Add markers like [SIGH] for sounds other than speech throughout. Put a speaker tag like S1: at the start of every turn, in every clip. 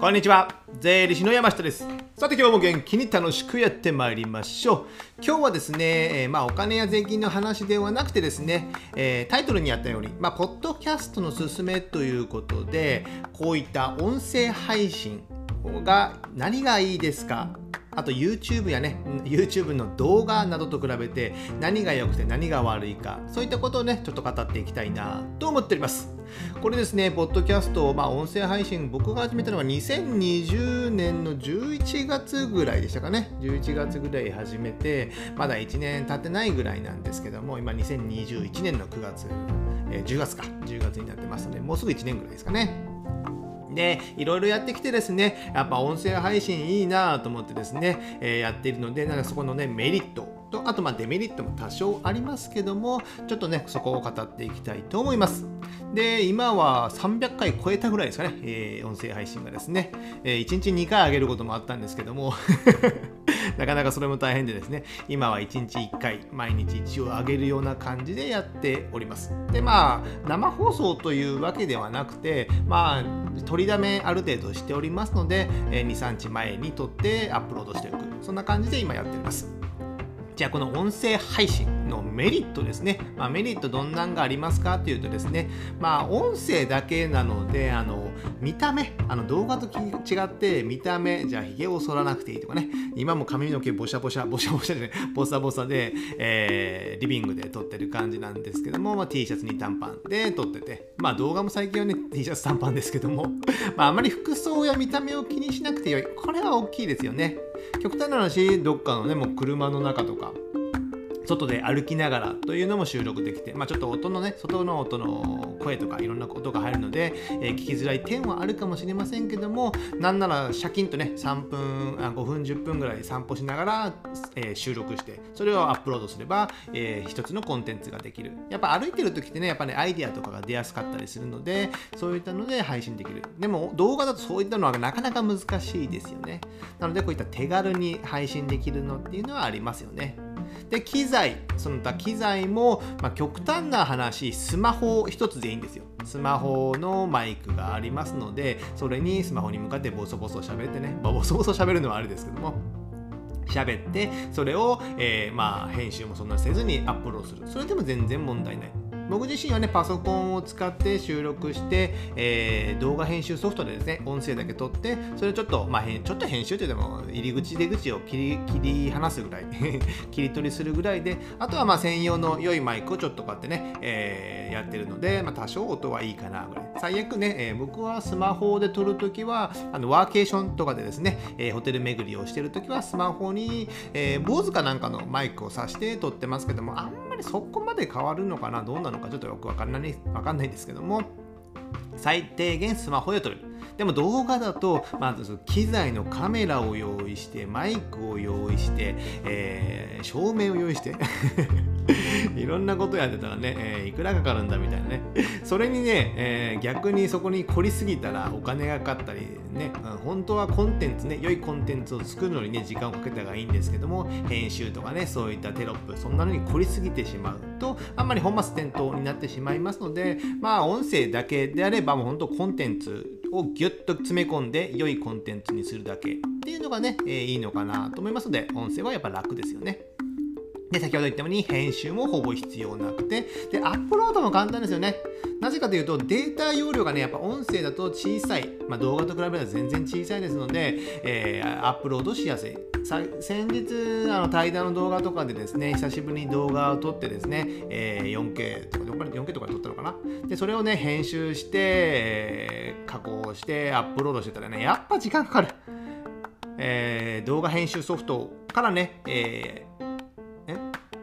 S1: こんにちは。税理士の山下です。さて今日も元気に楽しくやってまいりましょう。今日はですね、えー、まあ、お金や税金の話ではなくてですね、えー、タイトルにあったように、まあ、ポッドキャストのすすめということでこういった音声配信が何がいいですか？あと YouTube やね YouTube の動画などと比べて何が良くて何が悪いかそういったことをねちょっと語っていきたいなと思っております。これですねポッドキャスト、まあ、音声配信僕が始めたのは2020年の11月ぐらいでしたかね。11月ぐらい始めてまだ1年経ってないぐらいなんですけども今2021年の9月、えー、10月か。10月になってますのでもうすぐ1年ぐらいですかね。で、いろいろやってきてですね、やっぱ音声配信いいなと思ってですね、えー、やっているので、なんかそこのね、メリットと、あとまあデメリットも多少ありますけども、ちょっとね、そこを語っていきたいと思います。で、今は300回超えたぐらいですかね、えー、音声配信がですね、えー、1日2回上げることもあったんですけどもなかなかそれも大変でですね、今は1日1回、毎日一応上げるような感じでやっております。で、まあ、生放送というわけではなくて、まあ、取りだめある程度しておりますので、2、3日前に撮ってアップロードしておく。そんな感じで今やっております。じゃあこの音声配信のメリットですね、まあ、メリットどんなんがありますかというとですね、まあ、音声だけなのであの見た目あの動画と違って見た目じゃあひげを剃らなくていいとかね。今も髪の毛ボシャボシャボシャボシャで、ね、ボサボサで、えー、リビングで撮ってる感じなんですけども、まあ、T シャツに短パンで撮ってて。まあ動画も最近はね T シャツ短パンですけども、[LAUGHS] まあ、あまり服装や見た目を気にしなくてよい。これは大きいですよね。極端な話どっかのねもう車の中とか。外で歩きながらというのも収録できて、まあ、ちょっと音のね外の音の声とかいろんな音が入るので、えー、聞きづらい点はあるかもしれませんけどもなんならシャキンとね3分あ5分10分ぐらい散歩しながら、えー、収録してそれをアップロードすれば、えー、一つのコンテンツができる。やっぱ歩いてる時ってねやっぱねアイデアとかが出やすかったりするのでそういったので配信できる。でも動画だとそういったのはなかなか難しいですよね。なのでこういった手軽に配信できるのっていうのはありますよね。で機材その他機材も、まあ、極端な話スマホ一つでいいんですよ。スマホのマイクがありますのでそれにスマホに向かってボソボソ喋ってね、まあ、ボソボソ喋るのはあれですけども喋ってそれを、えー、まあ編集もそんなせずにアップロードする。それでも全然問題ない。僕自身はねパソコンを使って収録して、えー、動画編集ソフトでですね音声だけ撮ってそれをちょっとまあちょっと編集といっても入り口出口を切り切り離すぐらい [LAUGHS] 切り取りするぐらいであとはまあ専用の良いマイクをちょっとこうやってね、えー、やってるので、まあ、多少音はいいかなぐらい。最悪ね、えー、僕はスマホで撮るときはあのワーケーションとかでですね、えー、ホテル巡りをしてるときはスマホに、えー、坊主かなんかのマイクを挿して撮ってますけどもあんまそこまで変わるのかなどうなのかちょっとよく分かんないわかんないですけども最低限スマホで撮る。でも動画だと、まず機材のカメラを用意してマイクを用意して、えー、照明を用意していろんなことやってたらね、えー、いくらかかるんだみたいなね。それにね、えー、逆にそこに凝りすぎたらお金がかかったりね、本当はコンテンツね良いコンテンツを作るのにね時間をかけた方がいいんですけども編集とかねそういったテロップそんなのに凝りすぎてしまうとあんまり本末転倒になってしまいますのでまあ音声だけであればもう本当コンテンツをギュッと詰め込んで良いコンテンツにするだけっていうのがね、えー、いいのかなと思いますので音声はやっぱ楽ですよね。で、先ほど言ったように編集もほぼ必要なくて、で、アップロードも簡単ですよね。なぜかというと、データ容量がね、やっぱ音声だと小さい。まあ、動画と比べたら全然小さいですので、えー、アップロードしやすい。先日、あの対談の動画とかでですね、久しぶりに動画を撮ってですね、えー、4K とか、4K とかで撮ったのかな。で、それをね、編集して、えー、加工して、アップロードしてたらね、やっぱ時間かかる。えー、動画編集ソフトからね、えー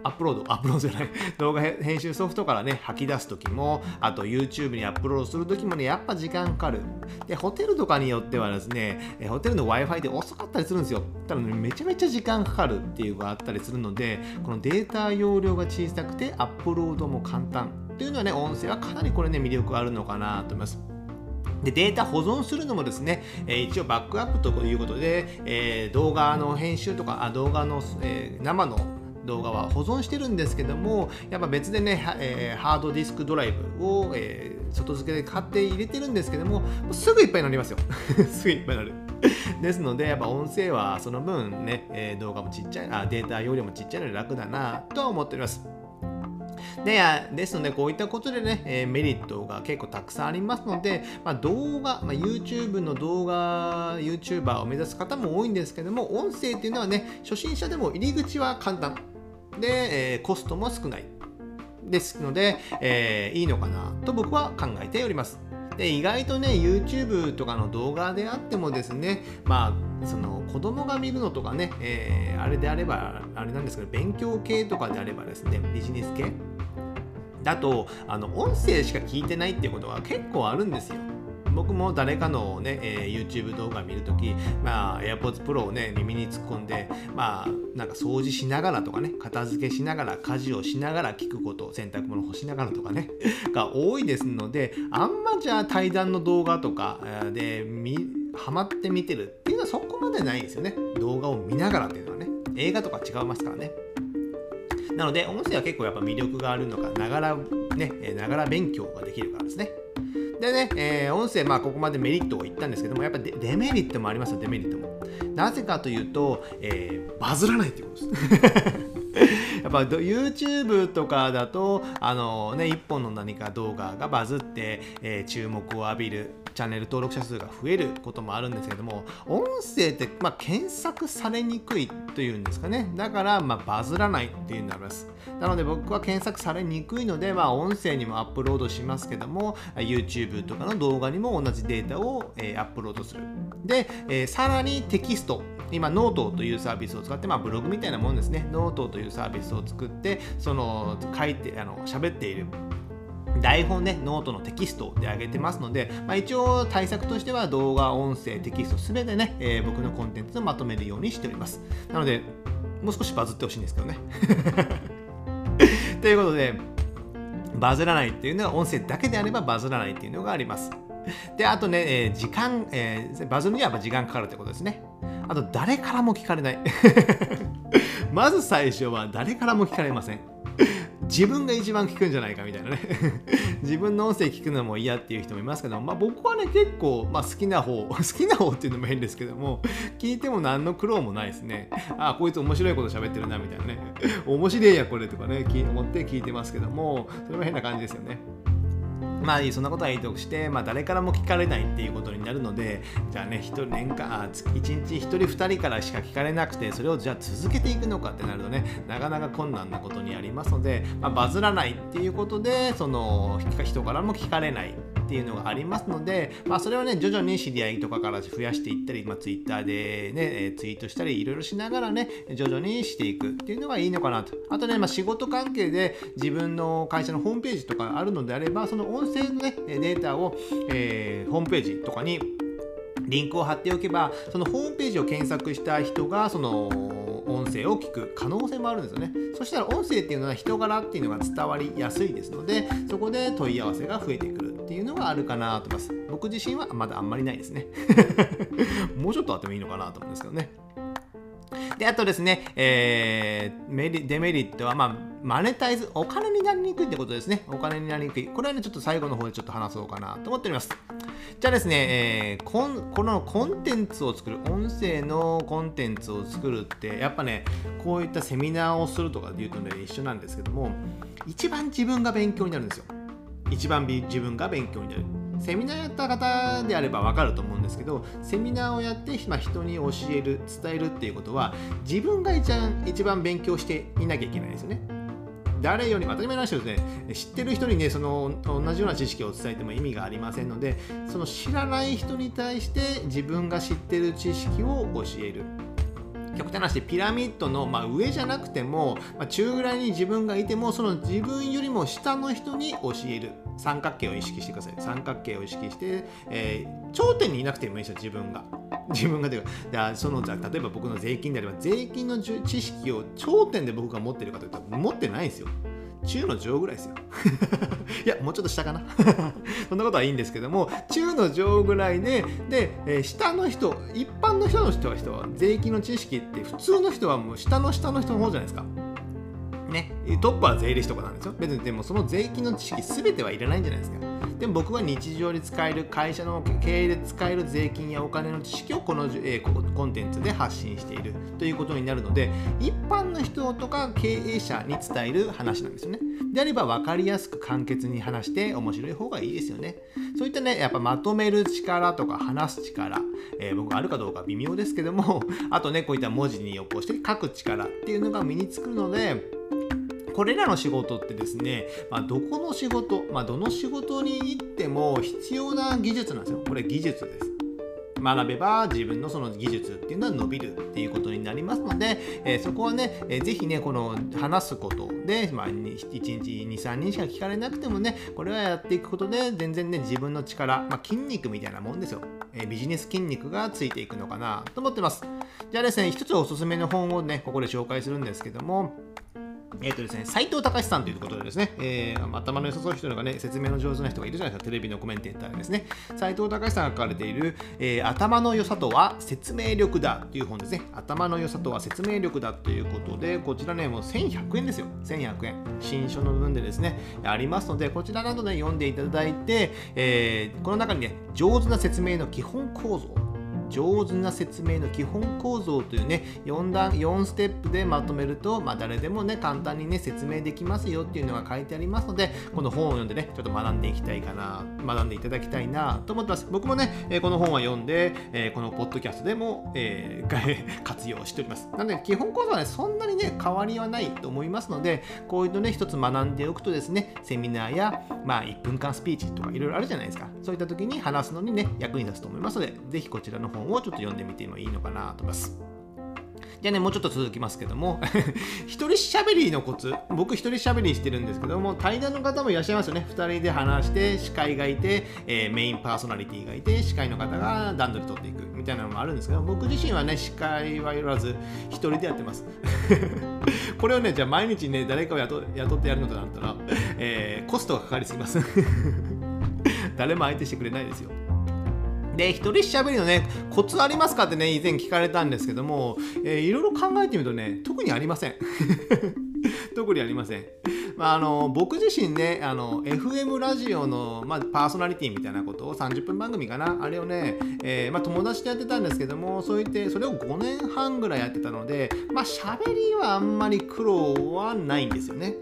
S1: アップロード、[LAUGHS] アップロードじゃない、動画編集ソフトからね、吐き出すときも、あと YouTube にアップロードするときもね、やっぱ時間かかる。で、ホテルとかによってはですね、ホテルの Wi-Fi で遅かったりするんですよ。ただ、ね、めちゃめちゃ時間かかるっていうのがあったりするので、このデータ容量が小さくて、アップロードも簡単。っていうのはね、音声はかなりこれね、魅力あるのかなと思います。でデータ保存するのもですね、えー、一応バックアップということで、えー、動画の編集とかあ動画の、えー、生の動画は保存してるんですけどもやっぱ別でね、えー、ハードディスクドライブを、えー、外付けで買って入れてるんですけどもすぐいっぱいになりますよ。[LAUGHS] すぐいっぱいになる。ですのでやっぱ音声はその分ね、えー、動画もちっちゃいあデータ容量もちっちゃいので楽だなとは思っております。でですので、こういったことでね、えー、メリットが結構たくさんありますので、まあ、動画、まあ、YouTube の動画、YouTuber を目指す方も多いんですけども、音声っていうのはね、初心者でも入り口は簡単。で、えー、コストも少ない。ですので、えー、いいのかなと僕は考えております。で意外とね YouTube とかの動画であってもですねまあその子供が見るのとかね、えー、あれであればあれなんですけど勉強系とかであればですねビジネス系だとあの音声しか聞いてないっていうことが結構あるんですよ。僕も誰かのね、えー、YouTube 動画見るとき、まあ、AirPods Pro をね、耳に突っ込んで、まあ、なんか掃除しながらとかね、片付けしながら、家事をしながら聞くこと、洗濯物干しながらとかね、[LAUGHS] が多いですので、あんまじゃあ対談の動画とかで、ハマって見てるっていうのはそこまでないんですよね。動画を見ながらっていうのはね。映画とか違いますからね。なので、音声は結構やっぱ魅力があるのか、ながら、ね、ながら勉強ができるからですね。でね、えー、音声、まあ、ここまでメリットを言ったんですけども、やっぱデメリットもありますよ、デメリットも。なぜかというと、えー、バズらないということです。やっぱ YouTube とかだとあのね一本の何か動画がバズって、えー、注目を浴びるチャンネル登録者数が増えることもあるんですけども音声って、まあ、検索されにくいというんですかね。だから、まあ、バズらないっていうになります。なので僕は検索されにくいので、まあ、音声にもアップロードしますけども YouTube とかの動画にも同じデータを、えー、アップロードする。で、えー、さらにテキスト。今ノートというサービスを使って、まあ、ブログみたいなもんですね。ノートというサービスを作ってその書いてあの喋っている台本ね、ノートのテキストで上げてますので、まあ、一応対策としては動画、音声、テキストすべてね、えー、僕のコンテンツをまとめるようにしております。なので、もう少しバズってほしいんですけどね。[LAUGHS] ということで、バズらないっていうのは音声だけであればバズらないっていうのがあります。で、あとね、えー、時間、えー、バズるには時間かかるってことですね。あと、誰からも聞かれない。まず最初は誰からも聞かれません。自分が一番聞くんじゃないかみたいなね。[LAUGHS] 自分の音声聞くのも嫌っていう人もいますけど、まあ、僕はね結構、まあ、好きな方好きな方っていうのも変ですけども聞いても何の苦労もないですね。ああこいつ面白いこと喋ってるなみたいなね。面白いやこれとかね思って聞いてますけどもそれも変な感じですよね。まあそんなことはいいとして、まあ、誰からも聞かれないっていうことになるのでじゃあね1人年間あ1日1人2人からしか聞かれなくてそれをじゃあ続けていくのかってなるとねなかなか困難なことにありますので、まあ、バズらないっていうことでその人からも聞かれない。っていうのがありますので、まあ、それをね徐々に知り合いとかから増やしていったり、まあ、Twitter でねツイートしたりいろいろしながらね徐々にしていくっていうのがいいのかなと。あとね、まあ、仕事関係で自分の会社のホームページとかあるのであればその音声のねデータを、えー、ホームページとかにリンクを貼っておけばそのホームページを検索した人がその音声を聞く可能性もあるんですよね。そしたら音声っていうのは人柄っていうのが伝わりやすいですのでそこで問い合わせが増えてくる。っていうのがあるかなと思います僕自身はまだあんまりないですね [LAUGHS] もうちょっとあってもいいのかなと思うんですけどねで、あとですね、えー、メリデメリットは、まあ、マネタイズ、お金になりにくいってことですね。お金になりにくい。これはね、ちょっと最後の方でちょっと話そうかなと思っております。じゃあですね、えー、こんこのコンテンツを作る、音声のコンテンツを作るって、やっぱね、こういったセミナーをするとかで言うとね、一緒なんですけども、一番自分が勉強になるんですよ。一番自分が勉強になる。セミナーやった方であれば分かると思うんですけどセミナーをやって、まあ、人に教える伝えるっていうことは自分が一番一番勉強していなきゃいけないですよね。誰よりも当たり前の話ですね知ってる人にねその同じような知識を伝えても意味がありませんのでその知らない人に対して自分が知ってる知識を教える極端な話ピラミッドの、まあ、上じゃなくても、まあ、中ぐらいに自分がいてもその自分よりも下の人に教える。三角形を意識してください。三角形を意識して、えー、頂点にいなくてもいいですよ自分が。[LAUGHS] 自分がというかその例えば僕の税金であれば税金の知識を頂点で僕が持ってるかというと持ってないんですよ。中の上ぐらいですよ。[LAUGHS] いや、もうちょっと下かな。[LAUGHS] そんなことはいいんですけども、中の上ぐらいで、で、えー、下の人、一般の人の人は人は、税金の知識って普通の人はもう下の下の人の方じゃないですか。ね、トップは税理士とかなんですよ。別にでもその税金の知識全てはいらないんじゃないですか。でも僕は日常で使える会社の経営で使える税金やお金の知識をこの、えー、コンテンツで発信しているということになるので一般の人とか経営者に伝える話なんですよね。であれば分かりやすく簡潔に話して面白い方がいいですよね。そういったね、やっぱまとめる力とか話す力、えー、僕あるかどうか微妙ですけども、あとね、こういった文字に起こして書く力っていうのが身につくので、これらの仕事ってですね、まあ、どこの仕事、まあ、どの仕事に行っても必要な技術なんですよ。これ技術です。学べば自分のその技術っていうのは伸びるっていうことになりますので、えー、そこはね、えー、ぜひねこの話すことで、まあ、1日23人しか聞かれなくてもねこれはやっていくことで全然ね自分の力、まあ、筋肉みたいなもんですよ、えー、ビジネス筋肉がついていくのかなと思ってますじゃあですね一つおすすめの本をねここで紹介するんですけどもえっ、ー、とですね、斉藤隆さんということでですね、えー、頭の良さそうな人がね、説明の上手な人がいるじゃないですか、テレビのコメンテーターですね。斉藤隆さんが書かれている、えー、頭の良さとは説明力だという本ですね。頭の良さとは説明力だということで、こちらね、もう1100円ですよ。1100円。新書の部分でですね、ありますので、こちらなど、ね、読んでいただいて、えー、この中にね、上手な説明の基本構造上手な説明の基本構造というね4段4ステップでまとめると、まあ、誰でもね簡単にね説明できますよっていうのが書いてありますのでこの本を読んでねちょっと学んでいきたいかな学んでいただきたいなと思ってます。僕もねこの本は読んでこのポッドキャストでも、え、[LAUGHS] 活用しております。なので基本構造はねそんなにね変わりはないと思いますのでこういうのね一つ学んでおくとですねセミナーや、まあ、1分間スピーチとかいろいろあるじゃないですか。そういった時に話すのにね役に立つと思いますのでぜひこちらの方本をちょっと読んでみてもいいのかなと思います。じゃあね、もうちょっと続きますけども、[LAUGHS] 一人喋りのコツ、僕一人喋りしてるんですけども、対談の方もいらっしゃいますよね。二人で話して、司会がいて、えー、メインパーソナリティがいて、司会の方が段取り取っていくみたいなのもあるんですけど、僕自身はね、司会はよらず、一人でやってます。[LAUGHS] これをね、じゃあ毎日ね、誰かを雇雇ってやるのとなったら、えー、コストがかかりすぎます。[LAUGHS] 誰も相手してくれないですよ。で、一人喋りのね、コツありますかってね、以前聞かれたんですけども、えー、いろいろ考えてみるとね、特にありません。[LAUGHS] 特にありません。まあ、あの僕自身ねあの FM ラジオの、まあ、パーソナリティみたいなことを30分番組かなあれをね、えー、まあ、友達とやってたんですけどもそう言ってそれを5年半ぐらいやってたのでまあ喋りはあんまり苦労はないんですよね。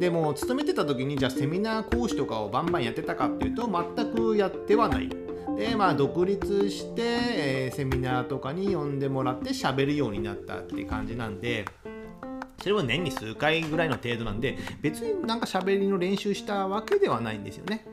S1: でも勤めてた時にじゃあセミナー講師とかをバンバンやってたかっていうと全くやってはないでまあ独立して、えー、セミナーとかに呼んでもらって喋るようになったって感じなんでそれも年に数回ぐらいの程度なんで別になんか喋りの練習したわけではないんですよね。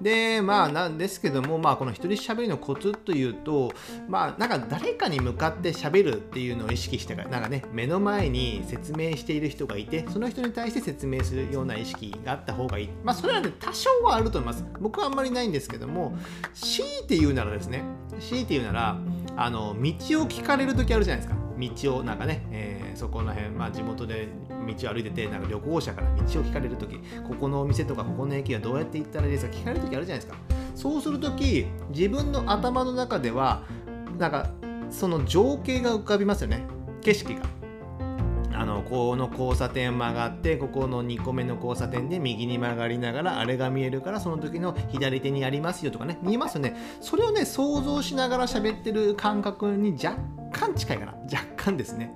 S1: でまあなんですけどもまあこの一人喋りのコツというとまあなんか誰かに向かって喋るっていうのを意識してからなんかね目の前に説明している人がいてその人に対して説明するような意識があった方がいい。まあそれはね多少はあると思います。僕はあんまりないんですけども強いて言うならですね強いて言うならあの道を聞かれる時あるじゃないですか。道をなんかね、えー、そこら辺、まあ、地元で道を歩いててなんか旅行者から道を聞かれる時ここのお店とかここの駅はどうやって行ったらいいですか聞かれる時あるじゃないですか。そうする時自分の頭の中ではなんかその情景が浮かびますよね。景色が。あのこの交差点曲がってここの2個目の交差点で右に曲がりながらあれが見えるからその時の左手にありますよとかね見えますよね。それをね想像しながら喋ってる感覚に若干近いかな。若干ですね。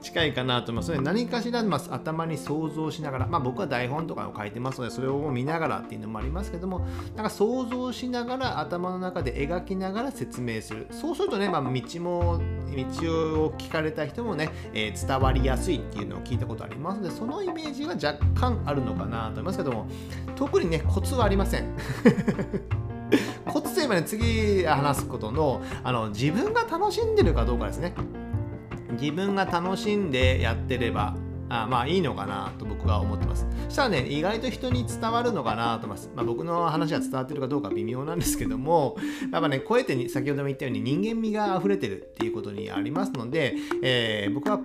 S1: 近いかなと思います。何かしら、まあ、頭に想像しながら、まあ、僕は台本とかを書いてますので、それを見ながらっていうのもありますけども、なんか想像しながら、頭の中で描きながら説明する。そうするとね、まあ、道も、道を聞かれた人もね、えー、伝わりやすいっていうのを聞いたことありますので、そのイメージが若干あるのかなと思いますけども、特にね、コツはありません。[LAUGHS] コツといえばね、次話すことの、あの、自分が楽しんでるかどうかですね。自分が楽しんでやってればあまあいいのかなと僕は思ってます。そしたらね、意外と人に伝わるのかなと思います。まあ、僕の話が伝わってるかどうか微妙なんですけども、やっぱね、声って先ほども言ったように人間味が溢れてるっていうことにありますので、えー、僕は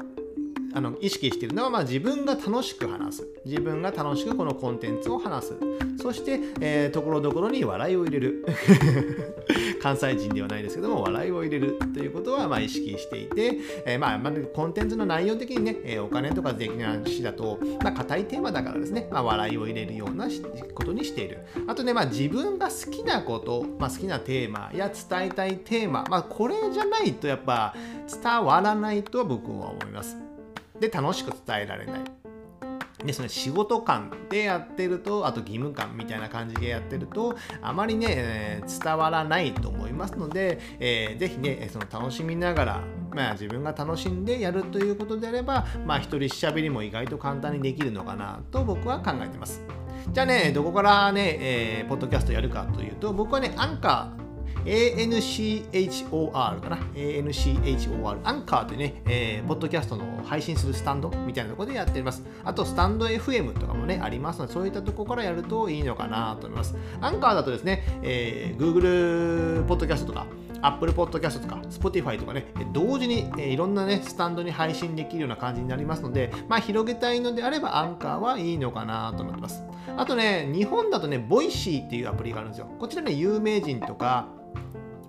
S1: あの意識しているのは、まあ、自分が楽しく話す。自分が楽しくこのコンテンツを話す。そして、えー、ところどころに笑いを入れる。[LAUGHS] 関西人ではないですけども笑いを入れるということはまあ意識していて、えー、まあ、まあ、コンテンツの内容的にね、えー、お金とか税金の話だと、まあ、硬いテーマだからですね、まあ、笑いを入れるようなことにしている。あとね、まあ、自分が好きなこと、まあ、好きなテーマや伝えたいテーマ、まあ、これじゃないとやっぱ伝わらないと僕は思います。で楽しく伝えられないでその仕事感でやってるとあと義務感みたいな感じでやってるとあまりね、えー、伝わらないと思いますので、えー、ぜひねその楽しみながら、まあ、自分が楽しんでやるということであれば、まあ、一人しゃべりも意外と簡単にできるのかなと僕は考えてます。じゃあね、どこからね、えー、ポッドキャストやるかというと、僕はね、アンカー、ANCHOR かな ?ANCHOR。アンカーってね、えー、ポッドキャストの配信するスタンドみたいなところでやっています。あと、スタンド FM とかもね、ありますので、そういったところからやるといいのかなと思います。アンカーだとですね、えー、Google ポッドキャストとか、Apple Podcast とか Spotify とかね、同時に、いろんなね、スタンドに配信できるような感じになりますので、まあ、広げたいのであれば、アンカーはいいのかなと思ってます。あとね、日本だとね、 Voicy っていうアプリがあるんですよ。こちらね、有名人とか、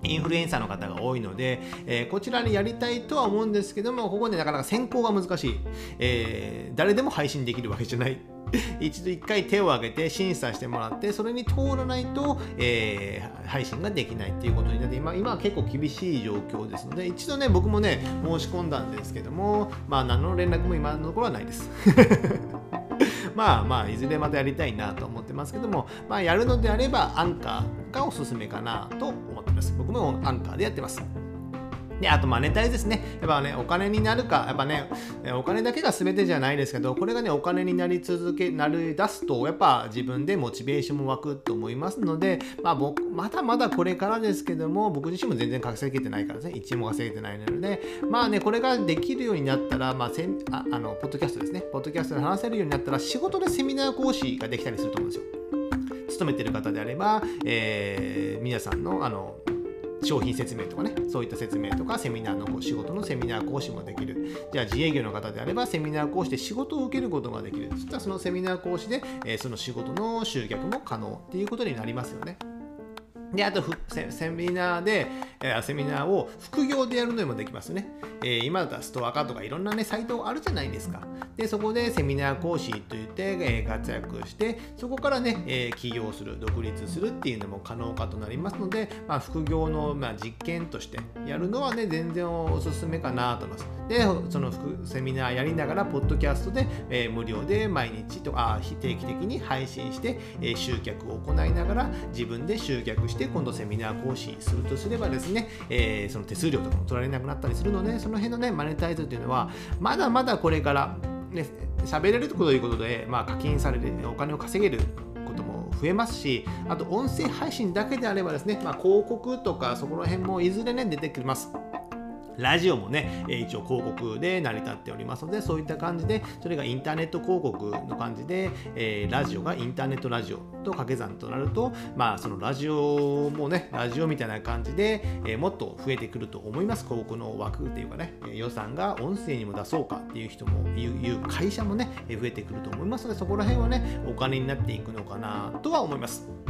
S1: インフルエンサーの方が多いので、えー、こちらにやりたいとは思うんですけども、ここでなかなか選考が難しい。えー、誰でも配信できるわけじゃない。[LAUGHS] 一度一回手を挙げて審査してもらって、それに通らないと、えー、配信ができないっていうことになって、今今は結構厳しい状況ですので、一度ね、僕もね、申し込んだんですけども、まあ、何の連絡も今のところはないです。[LAUGHS] まあまあいずれまたやりたいなと思ってますけども、まあ、やるのであればアンカーがおすすめかなと思ってます。僕もアンカーでやってます。で、あとマネタイズですね。やっぱね、お金になるか、やっぱね、お金だけが全てじゃないですけど、これがね、お金になり続け、なり出すと、やっぱ自分でモチベーションも湧くと思いますので、まあ僕、まだまだこれからですけども、僕自身も全然稼げてないからですね、1円も稼げてないので、まあね、これができるようになったら、まあ、せんああの、ポッドキャストですね、ポッドキャストで話せるようになったら、仕事でセミナー講師ができたりすると思うんですよ。勤めてる方であれば、えー、皆さんの、あの、商品説明とかね、そういった説明とか、セミナーの仕事のセミナー講師もできる。じゃあ、自営業の方であれば、セミナー講師で仕事を受けることができる。そしたら、そのセミナー講師で、えー、その仕事の集客も可能っていうことになりますよね。で、あとセミナーで、え、セミナーを副業でやるのもできますね。えー、今だったらストアカとかいろんなね、サイトあるじゃないですか。で、そこでセミナー講師といって、えー、活躍して、そこからね、え起業する、独立するっていうのも可能かとなりますので、まあ、副業の、まあ、実験としてやるのはね、全然おすすめかなと思います。で、そのセミナーやりながら、ポッドキャストで、え無料で毎日とか、定期的に配信して、え集客を行いながら、自分で集客して、して今度セミナー講師するとすればですね、えー、その手数料とかも取られなくなったりするので、その辺のね、マネタイズというのは、まだまだこれから、ね、喋れるということで、まあ、課金される、お金を稼げることも増えますし、あと音声配信だけであればですね、まあ、広告とかそこら辺もいずれね、出てきます。ラジオもね、一応広告で成り立っておりますので、そういった感じで、それがインターネット広告の感じで、えー、ラジオがインターネットラジオと掛け算となると、まあ、そのラジオもね、ラジオみたいな感じで、えー、もっと増えてくると思います。広告の枠っていうかね、予算が音声にも出そうかっていう人も、いう会社もね、増えてくると思いますので、そこら辺はね、お金になっていくのかなとは思います。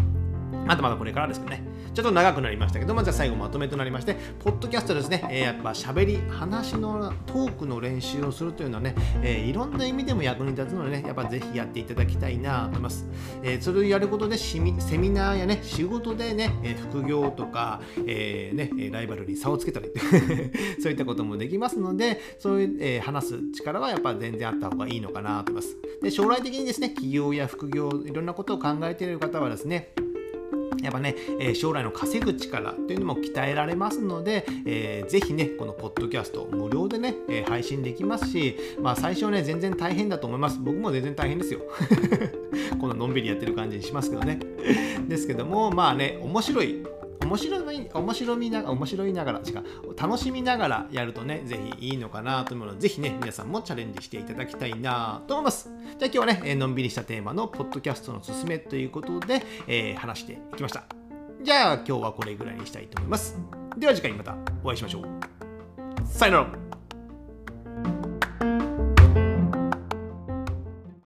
S1: まだまだこれからですけどね。ちょっと長くなりましたけど、まずは最後まとめとなりまして、ポッドキャストですね、えー、やっぱ喋り、話のトークの練習をするというのはね、えー、いろんな意味でも役に立つのでね、やっぱぜひやっていただきたいなと思います。えー、それをやることでセミナーやね、仕事でね、え副業とか、えね、ライバルに差をつけたり [LAUGHS] そういったこともできますので、そういう、え話す力はやっぱ全然あった方がいいのかなと思います。で将来的にですね、起業や副業、いろんなことを考えている方はですね、やっぱね、えー、将来の稼ぐ力というのも鍛えられますので、えー、ぜひね、このポッドキャスト無料でね、えー、配信できますし、まあ最初はね、全然大変だと思います。僕も全然大変ですよ。[LAUGHS] こののんびりやってる感じにしますけどね。ですけども、まあね、面白い面白い、面白みな、面白いながら、しか、楽しみながらやるとね、ぜひいいのかなと思うので、ぜひね、皆さんもチャレンジしていただきたいなと思います。じゃあ今日はね、のんびりしたテーマのポッドキャストのすすめということで、えー、話していきました。じゃあ今日はこれぐらいにしたいと思います。では次回またお会いしましょう。さよなら